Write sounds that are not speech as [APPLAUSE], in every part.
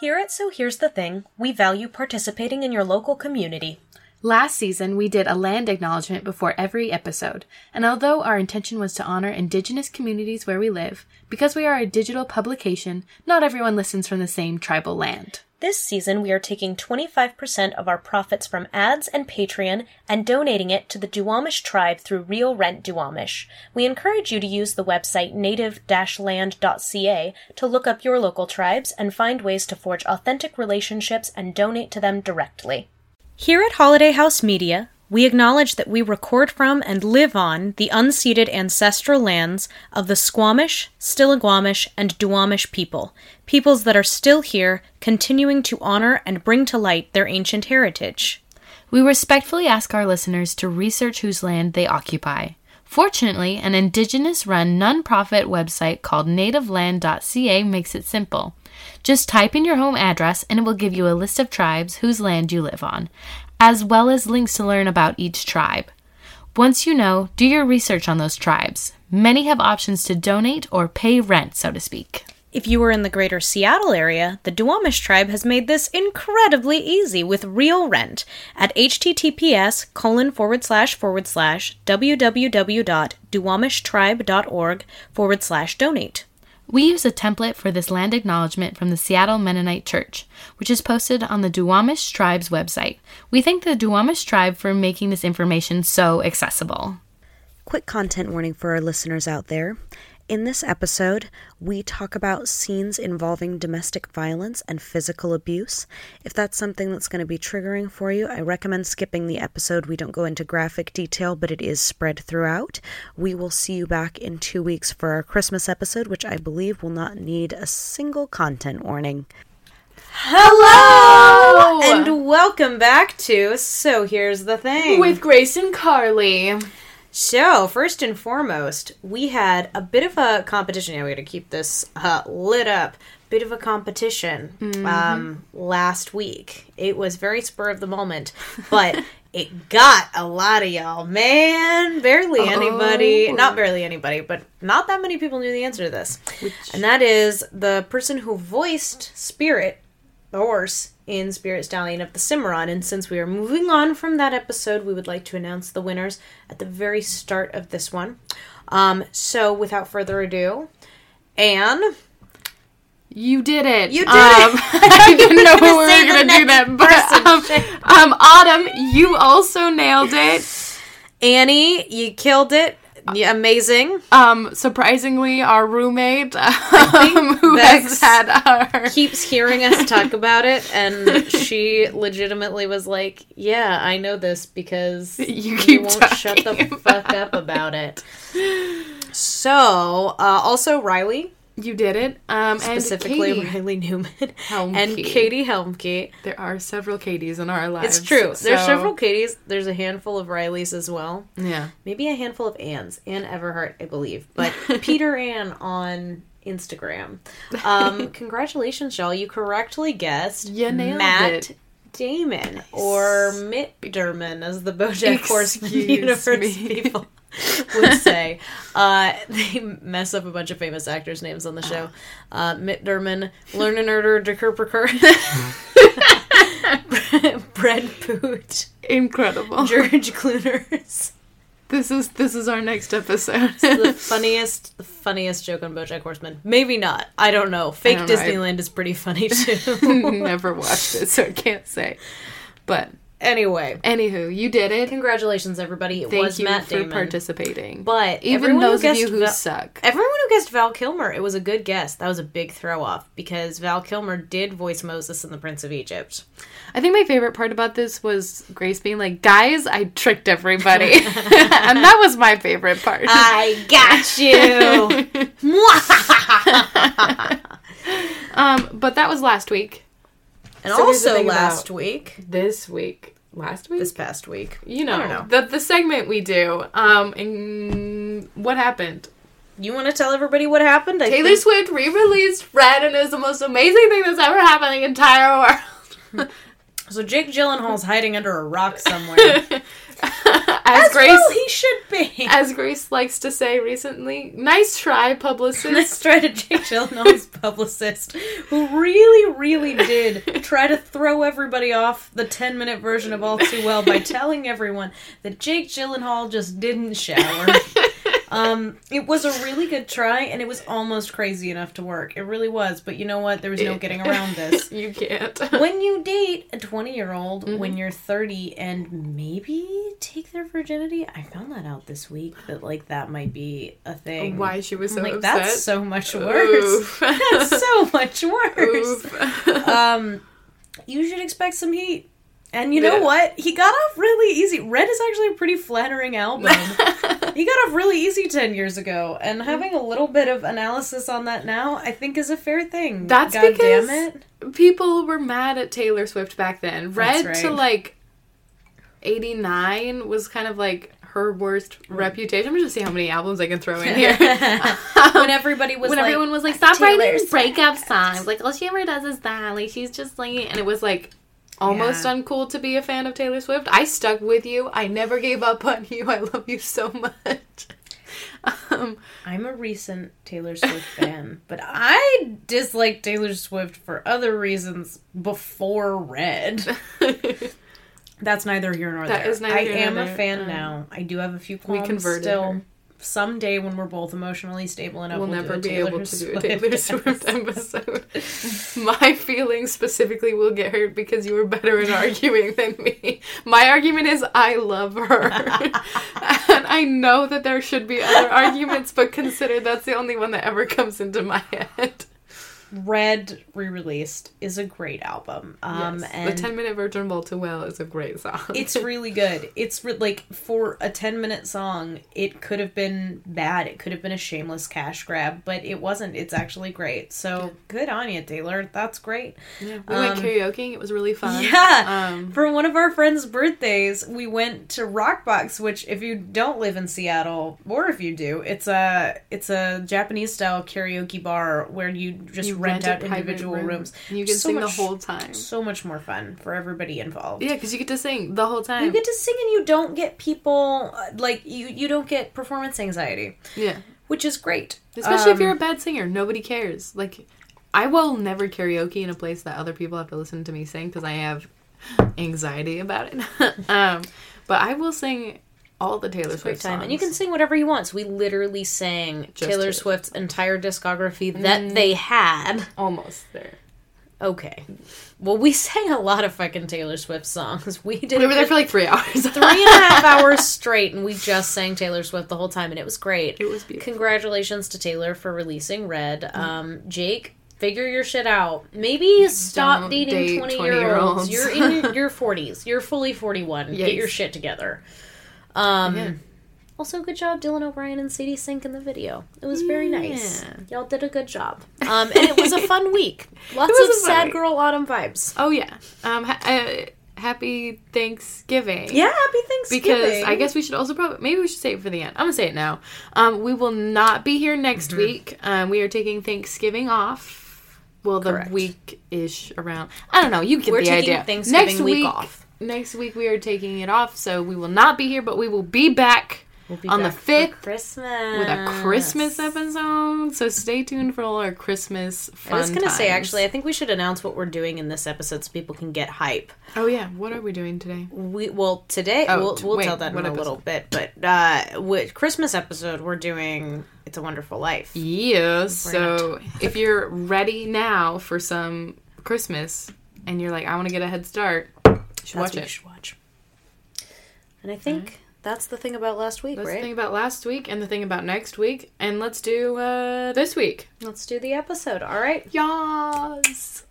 Here at So Here's the Thing, we value participating in your local community. Last season, we did a land acknowledgement before every episode, and although our intention was to honor Indigenous communities where we live, because we are a digital publication, not everyone listens from the same tribal land. This season, we are taking 25% of our profits from ads and Patreon and donating it to the Duwamish tribe through Real Rent Duwamish. We encourage you to use the website native-land.ca to look up your local tribes and find ways to forge authentic relationships and donate to them directly. Here at Holiday House Media, we acknowledge that we record from and live on the unceded ancestral lands of the Suquamish, Stillaguamish, and Duwamish people, peoples that are still here, continuing to honor and bring to light their ancient heritage. We respectfully ask our listeners to research whose land they occupy. Fortunately, an Indigenous run nonprofit website called nativeland.ca makes it simple. Just type in your home address and it will give you a list of tribes whose land you live on, as well as links to learn about each tribe. Once you know, do your research on those tribes. Many have options to donate or pay rent, so to speak. If you are in the greater Seattle area, the Duwamish tribe has made this incredibly easy with real rent at https colon forward slash forward slash www.duwamishtribe.org forward slash donate. We use a template for this land acknowledgement from the Seattle Mennonite Church, which is posted on the Duwamish Tribe's website. We thank the Duwamish Tribe for making this information so accessible. Quick content warning for our listeners out there. In this episode, we talk about scenes involving domestic violence and physical abuse. If that's something that's going to be triggering for you, I recommend skipping the episode. We don't go into graphic detail, but it is spread throughout. We will see you back in two weeks for our Christmas episode, which I believe will not need a single content warning. Hello! And welcome back to So Here's the Thing. With Grace and Carly. So, first and foremost, we had a bit of a competition. Yeah, we got to keep this uh, lit up. Bit of a competition um, last week. It was very spur of the moment, but [LAUGHS] it got a lot of y'all. Man, barely anybody. Not barely anybody, but not that many people knew the answer to this. And that is the person who voiced Spirit, the horse, in Spirit Stallion of the Cimarron. And since we are moving on from that episode, we would like to announce the winners at the very start of this one. Um, so, without further ado, Anne, You did it. You did Um, it. [LAUGHS] I didn't [LAUGHS] know we were going to do that, but um, um, Autumn, you also nailed it. Annie, you killed it. Yeah, amazing. Um, surprisingly, our roommate, [LAUGHS] um, who has had our Keeps hearing us talk [LAUGHS] about it, and she legitimately was like, "Yeah, I know this because You keep won't shut the fuck up about it." So, uh, also Riley, you did it. Um, specifically Katie. Riley Newman, Helmke. and Katie Helmke. There are several Katies in our lives. It's true. There's several Katies. There's a handful of Rileys as well. Yeah. Maybe a handful of Anns. Ann Everhart, I believe. But [LAUGHS] Peter Ann on Instagram. Um, [LAUGHS] congratulations, y'all. You correctly guessed You nailed Matt it. Damon or Mitt Derman, as the Bojack Horseman [LAUGHS] universe me. people would say. Uh, they mess up a bunch of famous actors' names on the show. Uh, Mitt Derman, Lerner Nerder, Dekerperker, [LAUGHS] Brad Poot, Incredible. George Clooners. This is this is our next episode. the funniest, the funniest joke on BoJack Horseman. Maybe not. I don't know. Fake don't know. Disneyland is pretty funny too. [LAUGHS] Never watched it, so I can't say. But anyway, anywho, you did it. congratulations, everybody. It Thank was you Matt for Damon. participating. but even those of you who Val- suck. Everyone who guessed Val Kilmer, it was a good guess. That was a big throw off because Val Kilmer did voice Moses in The Prince of Egypt. I think my favorite part about this was Grace being like, "Guys, I tricked everybody," [LAUGHS] and that was my favorite part. I got you. [LAUGHS] [LAUGHS] um, but that was last week. And So also last week, This week, last week, this past week, you know, know. the the segment we do. Um, and what happened? You want to tell everybody what happened? I Taylor think- Swift re-released Red, and is the most amazing thing that's ever happened in the entire world. [LAUGHS] So Jake Gyllenhaal's hiding under a rock somewhere. [LAUGHS] [LAUGHS] As, As Grace well he should be. [LAUGHS] as Grace likes to say recently, nice try, publicist. Let's try to Jake Gyllenhaal's [LAUGHS] publicist, who really, really did try to throw everybody off the 10 minute version of All Too Well by telling everyone that Jake Gyllenhaal just didn't shower. Um, it was a really good try, and it was almost crazy enough to work. It really was, but you know what? There was no getting around [LAUGHS] this. you can't. When you date a 20 year old Mm-hmm. when you're 30 and maybe take their virginity, I found that out this week that, like, that might be a thing. Why she was so like, upset. [LAUGHS] that's so much worse. That's so much worse. Um, you should expect some heat. And you know Yeah. what? He got off really easy. Red is actually a pretty flattering album. [LAUGHS] he got off really easy 10 years ago. And mm-hmm. having a little bit of analysis on that now, I think is a fair thing. That's God because damn it. people were mad at Taylor Swift back then. Red That's to right. like 89 was kind of like her worst mm. reputation. I'm just see how many albums I can throw in here. [LAUGHS] [LAUGHS] when everybody was when like, everyone was like, "Stop writing breakup songs," like all she ever does is that. Like she's just like, and it was like almost Yeah. uncool to be a fan of Taylor Swift. I stuck with you. I never gave up on you. I love you so much. [LAUGHS] Um, I'm a recent Taylor Swift fan, [LAUGHS] but I dislike Taylor Swift for other reasons before Red. [LAUGHS] That's neither here nor That there. is neither I am a fan Um, now. I do have a few we converted still. her. Someday when we're both emotionally stable enough, we'll we'll, never be able to do a Taylor Swift episode. My feelings specifically will get hurt because you were better at arguing than me. My argument is I love her. [LAUGHS] and I know that there should be other arguments, but consider that's the only one that ever comes into my head. Red re-released is a great album. Um, Yes. and the 10 minute Virgin Ball to Well is a great song. it's really good. It's re- like for a 10 minute song, it could have been bad. It could have been a shameless cash grab, but it wasn't. It's actually great. So good on you, Taylor. That's great. yeah, we went um, karaokeing. It was really fun. Yeah. Um, For one of our friends' birthdays, we went to Rockbox, which if you don't live in Seattle, or if you do, it's a it's a Japanese style karaoke bar where you just you rent, out individual room, rooms. And you can So sing much- the whole time. So much more fun for everybody involved. Yeah, because you get to sing the whole time. You get to sing and you don't get people uh, like you you don't get performance anxiety, yeah. which is great. Especially if Um, you're a bad singer, nobody cares. Like, I will never karaoke in a place that other people have to listen to me sing because I have anxiety about it. [LAUGHS] um, but I will sing all the Taylor Swift time, songs. and you can sing whatever you want. So we literally sang Taylor Taylor. Swift's entire discography that they had. almost there. Okay. Well, we [LAUGHS] sang a lot of fucking Taylor Swift songs. We did We were there for like three [LAUGHS] hours. three and a half hours straight, and we just sang Taylor Swift the whole time, and it was great. It was beautiful. Congratulations to Taylor for releasing Red. Um, Jake, figure your shit out. Maybe stop Don't dating date twenty year olds. 20-year-olds. You're in your forties. You're fully forty one. [LAUGHS] Get your shit together. Um. Yeah. Also, good job, Dylan O'Brien and Sadie Sink in the video. It was very nice. Y'all did a good job. Um, and it was a fun [LAUGHS] week. Lots of sad week. girl autumn vibes. Oh yeah. Um. Ha- uh, happy Thanksgiving. Yeah, happy Thanksgiving. Because I guess we should also probably maybe we should say it for the end. I'm gonna say it now. Um, we will not be here next Mm-hmm. week. Um, we are taking Thanksgiving off. Well, the week ish around. I don't know. You get We're the taking idea. Thanksgiving next week week off. Next week we are taking it off, so we will not be here, but we will be back We'll be on the back for 5th Christmas with a Christmas episode. So stay tuned for all our Christmas fun. I was gonna say actually, I think we should announce what we're doing in this episode so people can get hype. Oh yeah, what are we doing today? We well today Oh, we'll, we'll wait, tell that in what a little bit, but uh, with Christmas episode we're doing "It's a Wonderful Life." Yes. So if you're ready now for some Christmas and you're like, I want to get a head start, should That's watch what you it. should watch. And I think that's the thing about last week, That's right? the thing about last week and the thing about next week. And let's do uh, this week. Let's do the episode. All right. Yas.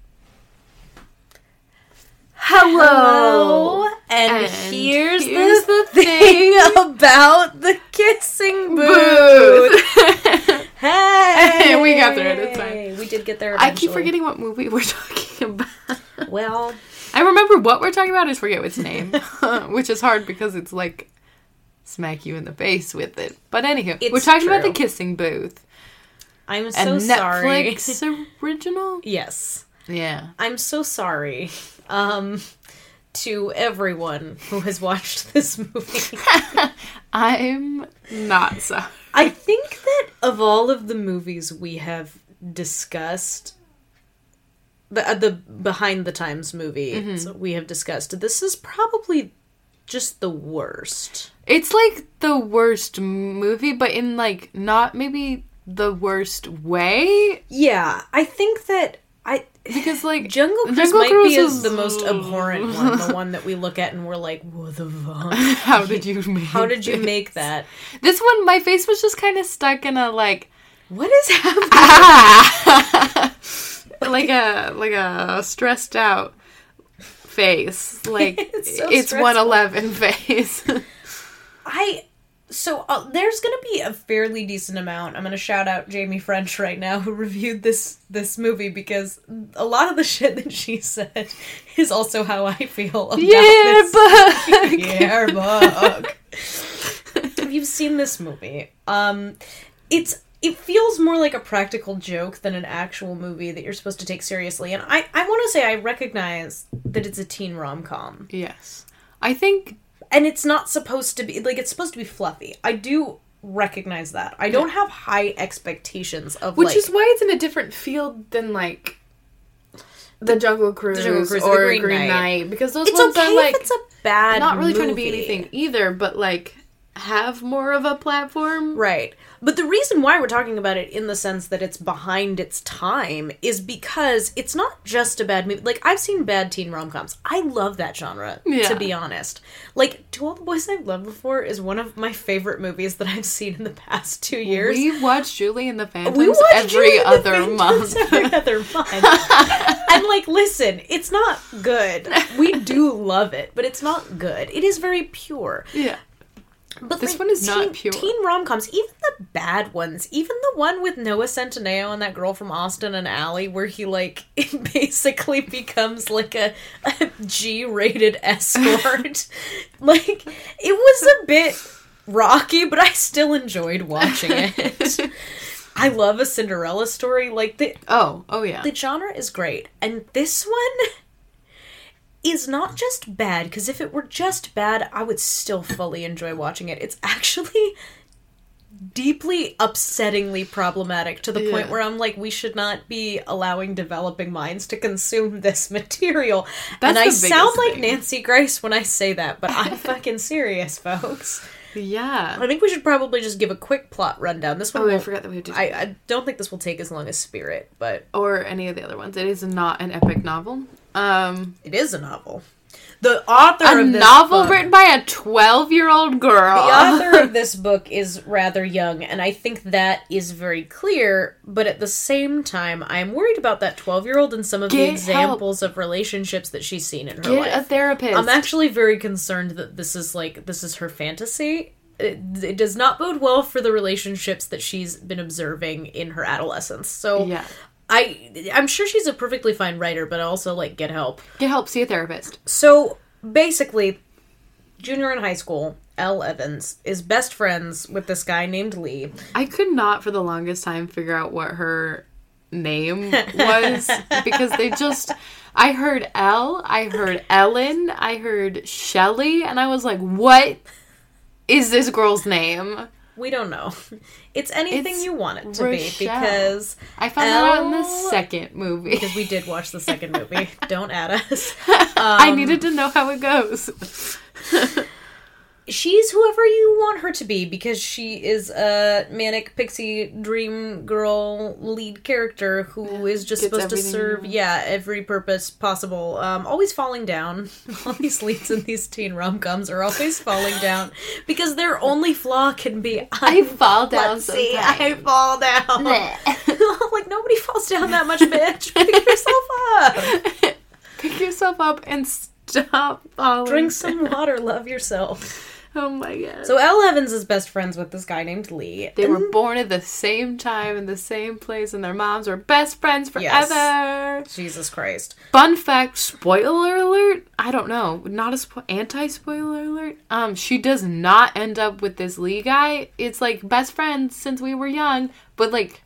Hello, and, And here's, here's the, [LAUGHS] the thing about the kissing booth. [LAUGHS] Hey, We got there, it's fine. We did get there. I keep forgetting what movie we're [LAUGHS] talking about. Well, I remember what we're talking about, I just forget its name. [LAUGHS] Which is hard because it's like smack you in the face with it. But anywho, we're It's talking about the kissing booth. I'm so sorry. Netflix original? [LAUGHS] yes, Yeah. I'm so sorry. Um, to everyone who has watched this movie. [LAUGHS] I'm not sorry. I think that of all of the movies we have discussed, the uh, the behind the times movies we have discussed, this is probably just the worst. It's like the worst movie, but in like not maybe the worst way Yeah, I think that I because like [SIGHS] Jungle Cruise Jungle might Cruise be is- the most abhorrent one, the [LAUGHS] one that we look at and we're like, "What the fuck? [LAUGHS] how did you [LAUGHS] make How did you this? make that? this one? My face was just kind of stuck in a like What is happening?" ah, like a like a stressed out face. [LAUGHS] Like It's so it's one eleven [LAUGHS] face. I so uh, there's going to be a fairly decent amount. I'm going to shout out Jamie French right now who reviewed this this movie because a lot of the shit that she said [LAUGHS] is also how I feel about yeah, this but yearbook. If you've seen this movie, um, it's it feels more like a practical joke than an actual movie that you're supposed to take seriously. And I I want to say I recognize that it's a teen rom com yes, I think and it's not supposed to be like it's supposed to be fluffy. I do recognize that. I don't have high expectations of Which like is why it's in a different field than like the Jungle Cruise, Jungle Cruise or or The Green, Green Knight. Knight. because those it's ones okay are like it's a bad not really trying to be anything either, but like have more of a platform. Right. But the reason why we're talking about it in the sense that it's behind its time is because it's not just a bad movie. Like I've seen bad teen rom-coms. I love that genre, Yeah. to be honest. Like To All the Boys I've Loved Before is one of my favorite movies that I've seen in the past 2 years. We watch Julie and the Phantoms We watch every Julie and the other Phantoms month. [LAUGHS] Every other month. [LAUGHS] and like, listen, it's not good. We do love it, but it's not good. It is very pure. yeah. But This like, one is not teen, pure. Teen rom coms, even the bad ones, even the one with Noah Centineo and that girl from Austin and Ally, where he like [LAUGHS] basically becomes like a, a G rated escort. [LAUGHS] like it was a bit rocky, but I still enjoyed watching it. [LAUGHS] I love a Cinderella story. Like the Oh, oh yeah. the genre is great, and this one is not just bad because if it were just bad, I would still fully enjoy watching it. It's actually deeply upsettingly problematic to the point where I'm like, we should not be allowing developing minds to consume this [LAUGHS] material. That's and I sound like thing. Nancy Grace when I say that, but I'm [LAUGHS] fucking serious, folks. yeah. I think we should probably just give a quick plot rundown. This one, Oh, I forgot that we have to. I, I don't think this will take as long as Spirit, but or any of the other ones. It is not an epic novel. Um, It is a novel. The author a of this novel book, written by a twelve-year-old girl. the author of [LAUGHS] this book is rather young, and I think that is very clear. But at the same time, I'm worried about that 12 year old and some of the Get help. examples of relationships that she's seen in her Get a therapist. I'm actually very concerned that this is like this is her fantasy. It, it does not bode well for the relationships that she's been observing in her adolescence. So yeah. I I'm sure she's a perfectly fine writer, but also like get help. Get help. See a therapist. So basically, junior in high school, Elle Evans is best friends with this guy named Lee. I could not for the longest time figure out what her name was [LAUGHS] because they just I heard Elle, I heard Ellen, I heard Shelly, and I was like, what is this girl's name? We don't know. It's anything It's you want it to Rochelle. be because I found that out in the second movie. because we did watch the second movie. [LAUGHS] don't add us. [LAUGHS] I Um, needed to know how it goes. [LAUGHS] She's whoever you want her to be because she is a manic pixie dream girl lead character who is just Gets supposed to serve yeah every purpose possible. Um, always falling down. [LAUGHS] All these leads in these teen rom coms are always falling down because their only flaw can be I fall down Let's see, I fall down. [LAUGHS] like nobody falls down that much, bitch. [LAUGHS] Pick yourself up. Pick yourself up and stop falling. Drink some water. Love yourself. Oh my god. So Elle Evans is best friends with this guy named Lee. They were born at the same time in the same place, and their moms were best friends Yes. forever. Jesus Christ. Fun fact: spoiler alert. I don't know. Not a spo- anti-spoiler alert. Um, she does not end up with this Lee guy. It's like best friends since we were young, but like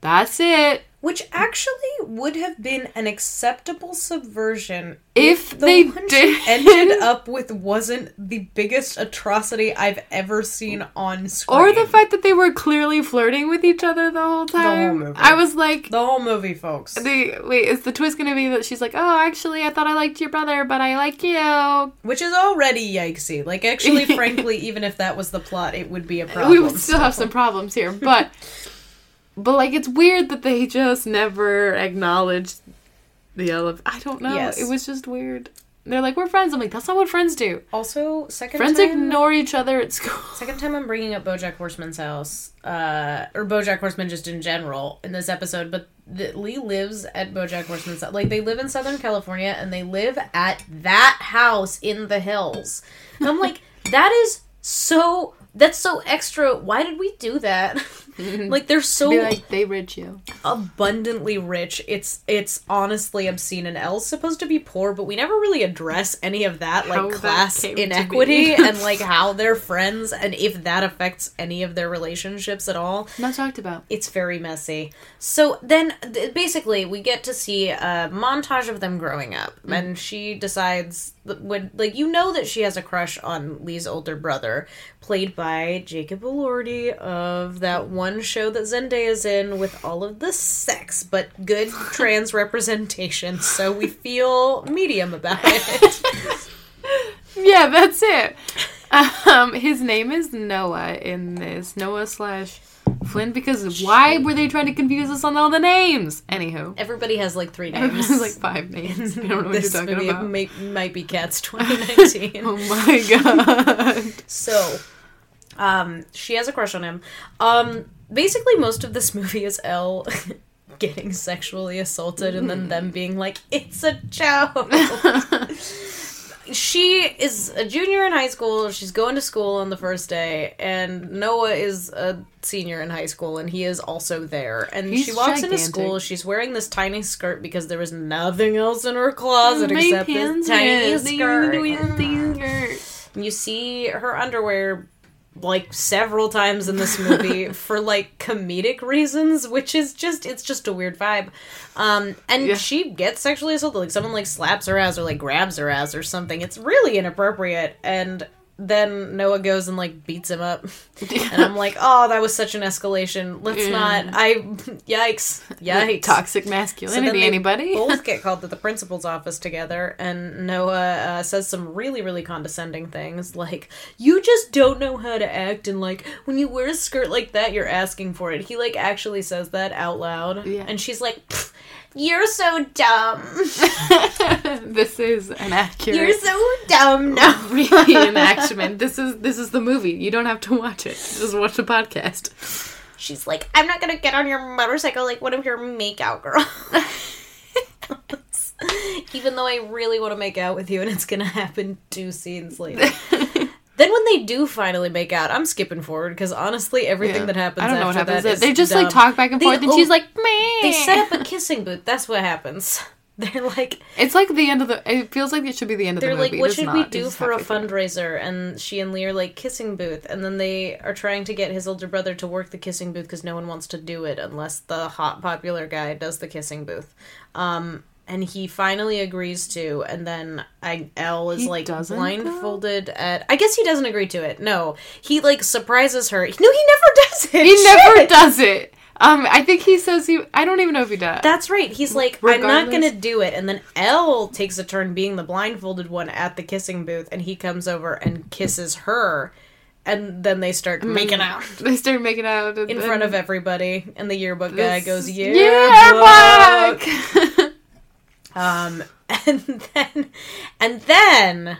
That's it. Which actually would have been an acceptable subversion If the they one did. ended up with wasn't the biggest atrocity I've ever seen on screen. Or the fact that they were clearly flirting with each other the whole time. The movie. I was like, the whole movie, folks. the wait, is the twist gonna be that she's like, oh, actually, I thought I liked your brother, but I like you. Which is already yikesy. Like, actually, [LAUGHS] frankly, even if that was the plot, it would be a problem. we would still have some problems here, but [LAUGHS] but like it's weird that they just never acknowledged the elephant. I don't know. Yes. It was just weird. They're like, we're friends. I'm like, that's not what friends do. Also, second Friends time, ignore each other at school. [LAUGHS] second time I'm bringing up BoJack Horseman's house, uh, or BoJack Horseman just in general in this episode. But the, Lee lives at BoJack Horseman's house. Like they live in Southern California, and they live at that house in the hills. And I'm like, [LAUGHS] that is so. That's so extra. Why did we do that? [LAUGHS] like they're so Be like, they rich you. abundantly rich. It's it's honestly obscene. And Elle's supposed to be poor, but we never really address any of that, like How that class to inequity [LAUGHS] and like how they're friends and if that affects any of their relationships at all. Not talked about. It's very messy. So then, th- basically, we get to see a montage of them growing up, Mm. and she decides when, like, you know that she has a crush on Lee's older brother, played by Jacob Elordi of that one show that Zendaya's in with all of the sex but good [LAUGHS] trans representation. So we feel medium about it. [LAUGHS] Yeah, that's it. Um, his name is Noah in this. Noah slash Flynn because why were they trying to confuse us on all the names? Anywho. Everybody has like three names. like five names. I don't know what this you're talking movie about. may, might be Cats 2019. [LAUGHS] Oh my god. So, um, she has a crush on him. Um, basically, most of this movie is Elle [LAUGHS] getting sexually assaulted and then them being like, "It's a joke." [LAUGHS] she is a junior in high school. She's going to school on the first day, and Noah is a senior in high school, and he is also there. And He's she walks into school. She's wearing this tiny skirt because there was nothing else in her closet My except this tiny skirt. You see her underwear like several times in this movie [LAUGHS] for like comedic reasons, which is just it's just a weird vibe. Um and Yeah. she gets sexually assaulted, like someone like slaps her ass or like grabs her ass or something. It's really inappropriate and then Noah goes and like beats him up. [LAUGHS] And I'm like, "Oh, that was such an escalation. Let's Yeah. not I yikes. Yikes." Toxic So masculinity, they anybody? [LAUGHS] both get called to the principal's office together, and Noah uh, says some really, really condescending things, like "You just don't know how to act," and like when you wear a skirt like that, you're asking for it. He like actually says that out loud, Yeah. and she's like, "Pfft, "You're so dumb. [LAUGHS] this is an accurate You're so dumb." No. [LAUGHS] reenactment. This is this is the movie. You don't have to watch it. Just watch the podcast. She's like, "I'm not gonna get on your motorcycle like one of your makeout girls." [LAUGHS] Even though I really want to make out with you, and it's gonna happen two scenes later. Then when they do finally make out, I'm skipping forward because honestly, everything Yeah. that happens I don't know what happens. that is They just like talk back and They- forth, and oh, she's like, "Meh." They set up a kissing booth. That's what happens. [LAUGHS] They're like, It's like the end of the. It feels like it should be the end of the movie. they're like, what should not. we do for a halfway through. fundraiser? And she and Lee are like kissing booth, and then they are trying to get his older brother to work the kissing booth because no one wants to do it unless the hot popular guy does the kissing booth. Um, and he finally agrees to, and then I Elle is He like blindfolded at. I guess he doesn't agree to it. No, he like surprises her. No, he never [LAUGHS] does it. He never does it. Um, I think he says he. I don't even know if he does. That's right. He's like, I'm not gonna do it. And then Elle takes a turn being the blindfolded one at the kissing booth, and he comes over and kisses her, and then they start making out [LAUGHS] they start making out in front of everybody. And the yearbook guy goes, Yeah, "Yearbook." [LAUGHS] Um, [LAUGHS] and then, and then,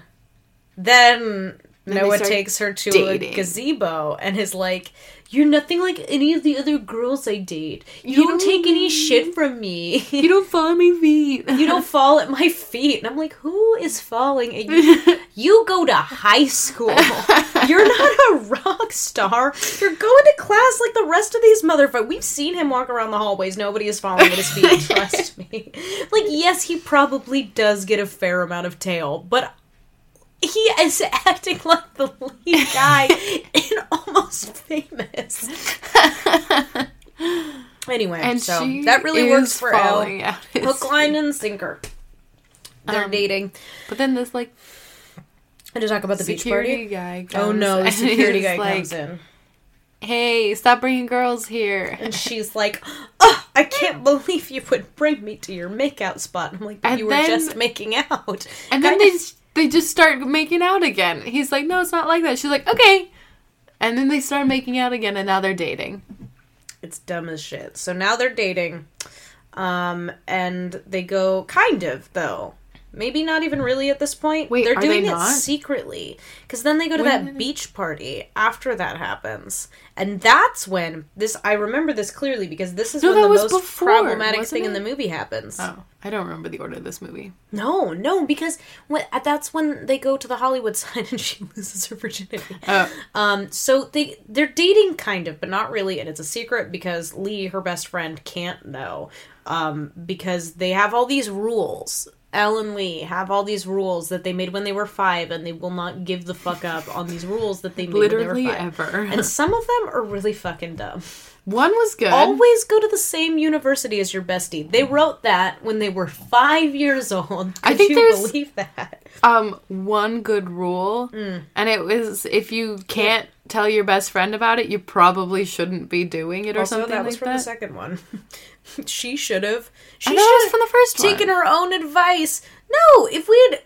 then Noah takes her to dating. a gazebo and is like, "You're nothing like any of the other girls I date. You, You don't take any shit from me. you don't fall at my feet. you don't fall at my feet." And I'm like, "Who is falling at you? [LAUGHS] you go to high school. You're not a rock star. You're going to class like the rest of these motherfuckers. We've seen him walk around the hallways. Nobody is falling at his feet. [LAUGHS] Trust me. Like, yes, he probably does get a fair amount of tail, but he is acting like the lead guy [LAUGHS] in Almost Famous. Anyway, And so that really works for Elle. out Hook, line, and sinker. They're Um, dating. But then this like And to talk about the beach security party. guy. Comes Oh no, the security guy like, comes in. Hey, stop bringing girls here. And [LAUGHS] she's like, oh, I can't believe you would bring me to your makeout spot. I'm like, but And you were just making out. And then they they just start making out again. He's like, no, it's not like that. She's like, okay. And then they start making out again, and now they're dating. It's dumb as shit. So now they're dating. Um, and they go kind of though. Maybe not even really at this point. Wait, they're are they doing it not? secretly because then they go to When that beach party after that happens, and that's when this. I remember this clearly because this is No, when the most before, problematic thing in the movie happens. Oh, I don't remember the order of this movie. No, no, because when, that's when they go to the Hollywood [LAUGHS] sign and she loses her virginity. Oh, Um, so they they're dating kind of, but not really, and it's a secret because Lee, her best friend, can't know. Um, because they have all these rules. Elle and Lee have all these rules that they made when they were five, and they will not give the fuck up on these rules that they made literally when they were five. ever. And some of them are really fucking dumb. One was good. Always go to the same university as your bestie. They wrote that when they were five years old. Could I think you there's- believe that? um one good rule, Mm. and it was if you can't tell your best friend about it, you probably shouldn't be doing it or Also, something that was like from that. the second one. [LAUGHS] she should have. She should know it was have from the first one. taken her own advice. No, if we had,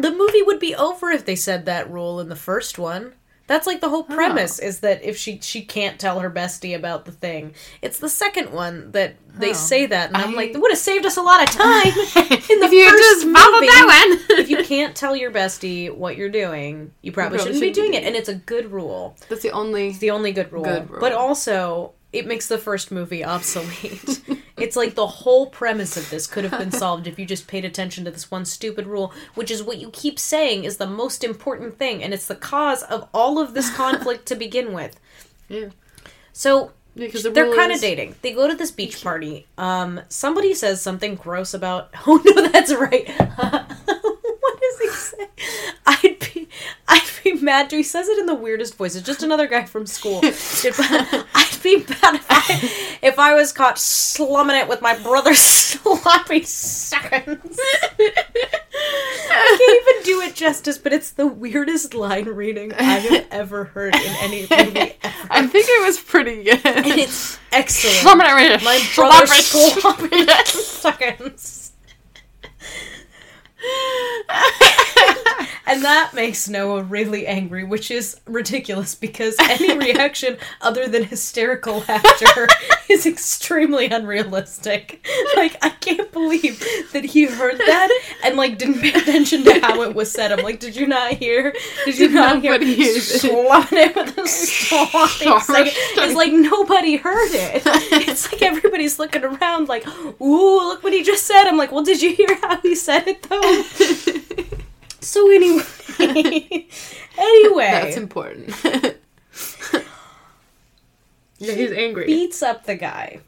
the movie would be over if they said that rule in the first one. That's like the whole premise is that if she she can't tell her bestie about the thing, it's the second one that they Oh. say that, and I'm like, it would have saved us a lot of time [LAUGHS] in the if you first just movie. that one. if you can't tell your bestie what you're doing, you probably, probably shouldn't be shouldn't be doing it, and it's a good rule. That's the only. It's the only good rule. Good rule. But also, it makes the first movie obsolete. [LAUGHS] it's like the whole premise of this could have been [LAUGHS] solved if you just paid attention to this one stupid rule, which is what you keep saying is the most important thing, and it's the cause of all of this conflict to begin with. [LAUGHS] Yeah. So Because the they're kind of is- dating. They go to this beach party. Um, somebody says something gross about. [LAUGHS] Oh no, that's right. what does he say? I'd be, I'd be mad. He says it in the weirdest voice. It's just another guy from school. If- I'd [LAUGHS] be mad if I, if I was caught slumming it with my brother's [LAUGHS] sloppy seconds. I can't even do it justice, but it's the weirdest line reading I have [LAUGHS] ever heard in any movie ever. I think it was pretty good. And it's excellent. Slumber- My brother's sloppy seconds. [LAUGHS] and that makes Noah really angry, which is ridiculous because any [LAUGHS] reaction other than hysterical laughter [LAUGHS] is extremely unrealistic. Like, I can't believe that he heard that and, like, didn't pay attention to how it was said. I'm like, did you not hear? Did you Did not hear? nobody hear this? Slapping it with a Sorry. second. It's like nobody heard it. It's like everybody's looking around like, ooh, look what he just said. I'm like, well, did you hear how he said it though? So anyway, [LAUGHS] anyway, That's important. [LAUGHS] yeah, he's angry. beats up the guy.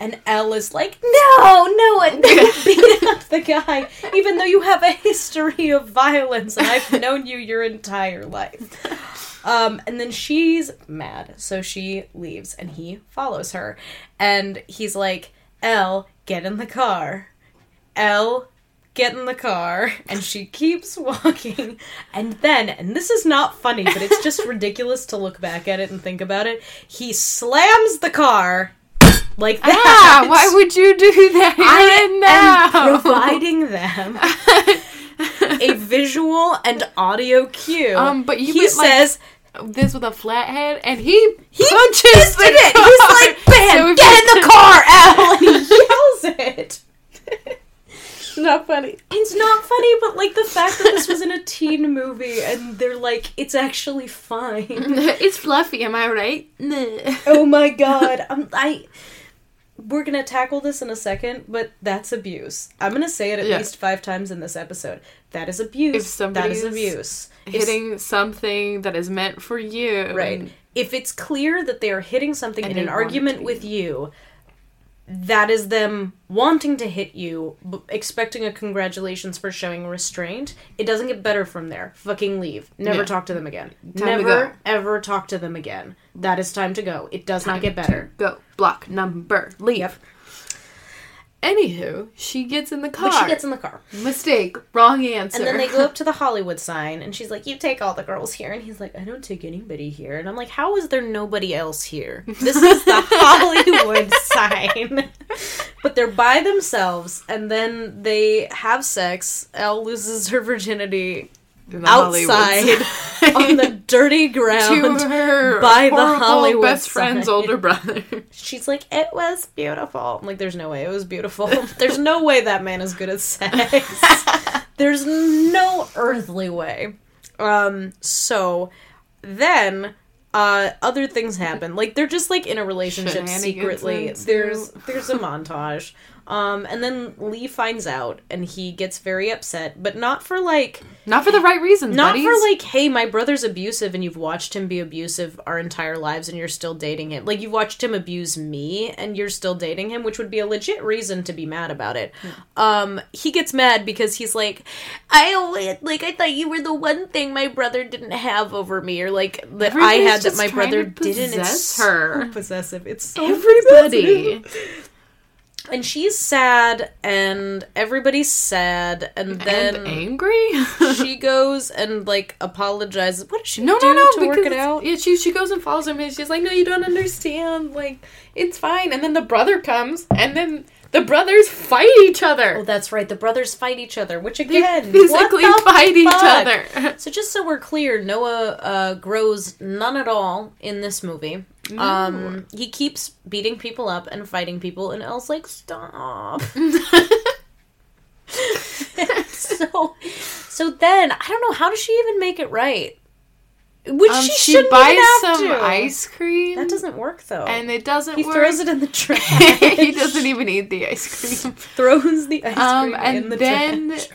And Elle is like, no, no, don't [LAUGHS] beat up the guy, even though you have a history of violence and I've known you your entire life. Um, and then she's mad, so she leaves and he follows her. And he's like, Elle, get in the car. Elle, get in the car. And she keeps [LAUGHS] walking. And then, and this is not funny, but it's just [LAUGHS] ridiculous to look back at it and think about it, he slams the car like that. Ah, why would you do that I am now? providing them a [LAUGHS] visual and audio cue. Um, but you he meant, like, says this with a flat head, and he he punches it. car. He's like, "Bam! So get in the car, Elle!" And he yells it. Not funny. It's not funny, but like the fact that this was in a teen movie and they're like, it's actually fine. [LAUGHS] it's fluffy, am I right? [LAUGHS] oh my god, I'm, I. We're gonna tackle this in a second, but that's abuse. I'm gonna say it at Yeah. least five times in this episode. That is abuse. If that is abuse. If- Hitting something that is meant for you. right. If it's clear that they are hitting something in an want it to argument with you, that is them wanting to hit you, b- expecting a congratulations for showing restraint. It doesn't get better from there. Fucking leave. Never Yeah. talk to them again. Time Never ever talk to them again. That is time to go. It does not get better. Go. Block number. Leave. Yep. Anywho, she gets in the car. But she gets in the car. Mistake. Wrong answer. And then they go up [LAUGHS] to the Hollywood sign, and she's like, "You take all the girls here," and he's like, "I don't take anybody here." And I'm like, "How is there nobody else here? This is the [LAUGHS] Hollywood sign." [LAUGHS] But they're by themselves, and then they have sex. Elle loses her virginity In the Hollywood outside [LAUGHS] on the dirty ground. to her by the Hollywood best friend's older brother. [LAUGHS] She's like, "It was beautiful." I'm like, "There's no way it was beautiful. [LAUGHS] There's no way that man is good at sex. There's no earthly way." Um. So then, uh, other things happen. Like they're just like in a relationship secretly. There's there's a montage. Um, and then Lee finds out, and he gets very upset, but not for like Not for the right reasons, not buddies. for like, hey, my brother's abusive, and you've watched him be abusive our entire lives, and you're still dating him. Like you've watched him abuse me, and you're still dating him, which would be a legit reason to be mad about it. Um, he gets mad because he's like, I always like I thought you were the one thing my brother didn't have over me, or like that I had that my brother didn't. It's possess so her. possessive. It's so Everybody. And she's sad, and everybody's sad, and then and angry. [LAUGHS] she goes and like apologizes. What does she no, do no, no. to work it out? Yeah, she she goes and follows him, and she's like, "No, you don't understand. Like, it's fine." And then the brother comes, and then the brothers fight each other. Oh, that's right. The brothers fight each other, which They again, physically what the fight each other. [LAUGHS] So just so we're clear, Noah uh, grows none at all in this movie. Um, he keeps beating people up and fighting people, and Elle's like, "Stop." [LAUGHS] [LAUGHS] so, so then I don't know how does she even make it right? Which Um, she, she shouldn't buys some to. ice cream, That doesn't work though. and it doesn't he work. throws it in the [LAUGHS] trash. he doesn't even eat the ice cream. throws the ice Um, cream and in the then trash.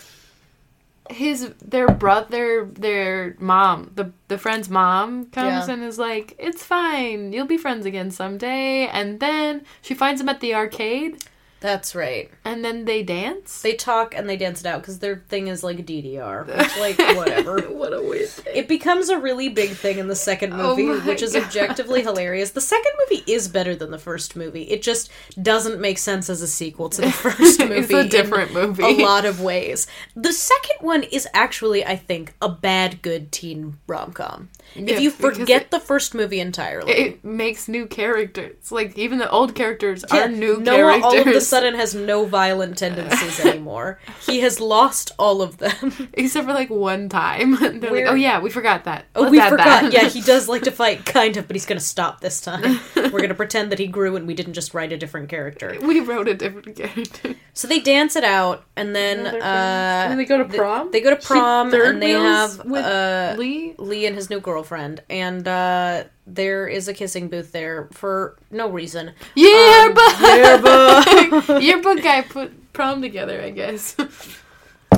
His their brother, their mom, the the friend's mom comes Yeah. and is like, "It's fine, you'll be friends again someday." And then she finds him at the arcade, That's right. and then they dance. They talk and they dance it out because their thing is like DDR, which like [LAUGHS] whatever. what a weird thing. It becomes a really big thing in the second Oh movie, my which is God. objectively hilarious. The second movie is better than the first movie. It just doesn't make sense as a sequel to the [LAUGHS] first movie. It's a different movie. A lot of ways. The second one is actually, I think, a bad good teen rom com. Yeah, if you forget it- the first movie entirely. It makes new characters. Like even the old characters Yeah, are new Noah characters. All of a sudden has no violent tendencies [LAUGHS] anymore. he has lost all of them. [LAUGHS] except for like one time. [LAUGHS] They're Where- like, "Oh yeah, we forgot that." Oh, Let's we forgot. that." Yeah, he does like to fight, kind of, but he's going to stop this time. We're going to pretend that he grew and we didn't just write a different character. we wrote a different character. So they dance it out, and then uh, and they go to prom. They go to prom, and they have with uh, Lee. Lee and his new girlfriend, and uh, there is a kissing booth there for no reason. Yearbook. Um, yearbook. [LAUGHS] Yearbook guy put prom together, I guess. [LAUGHS]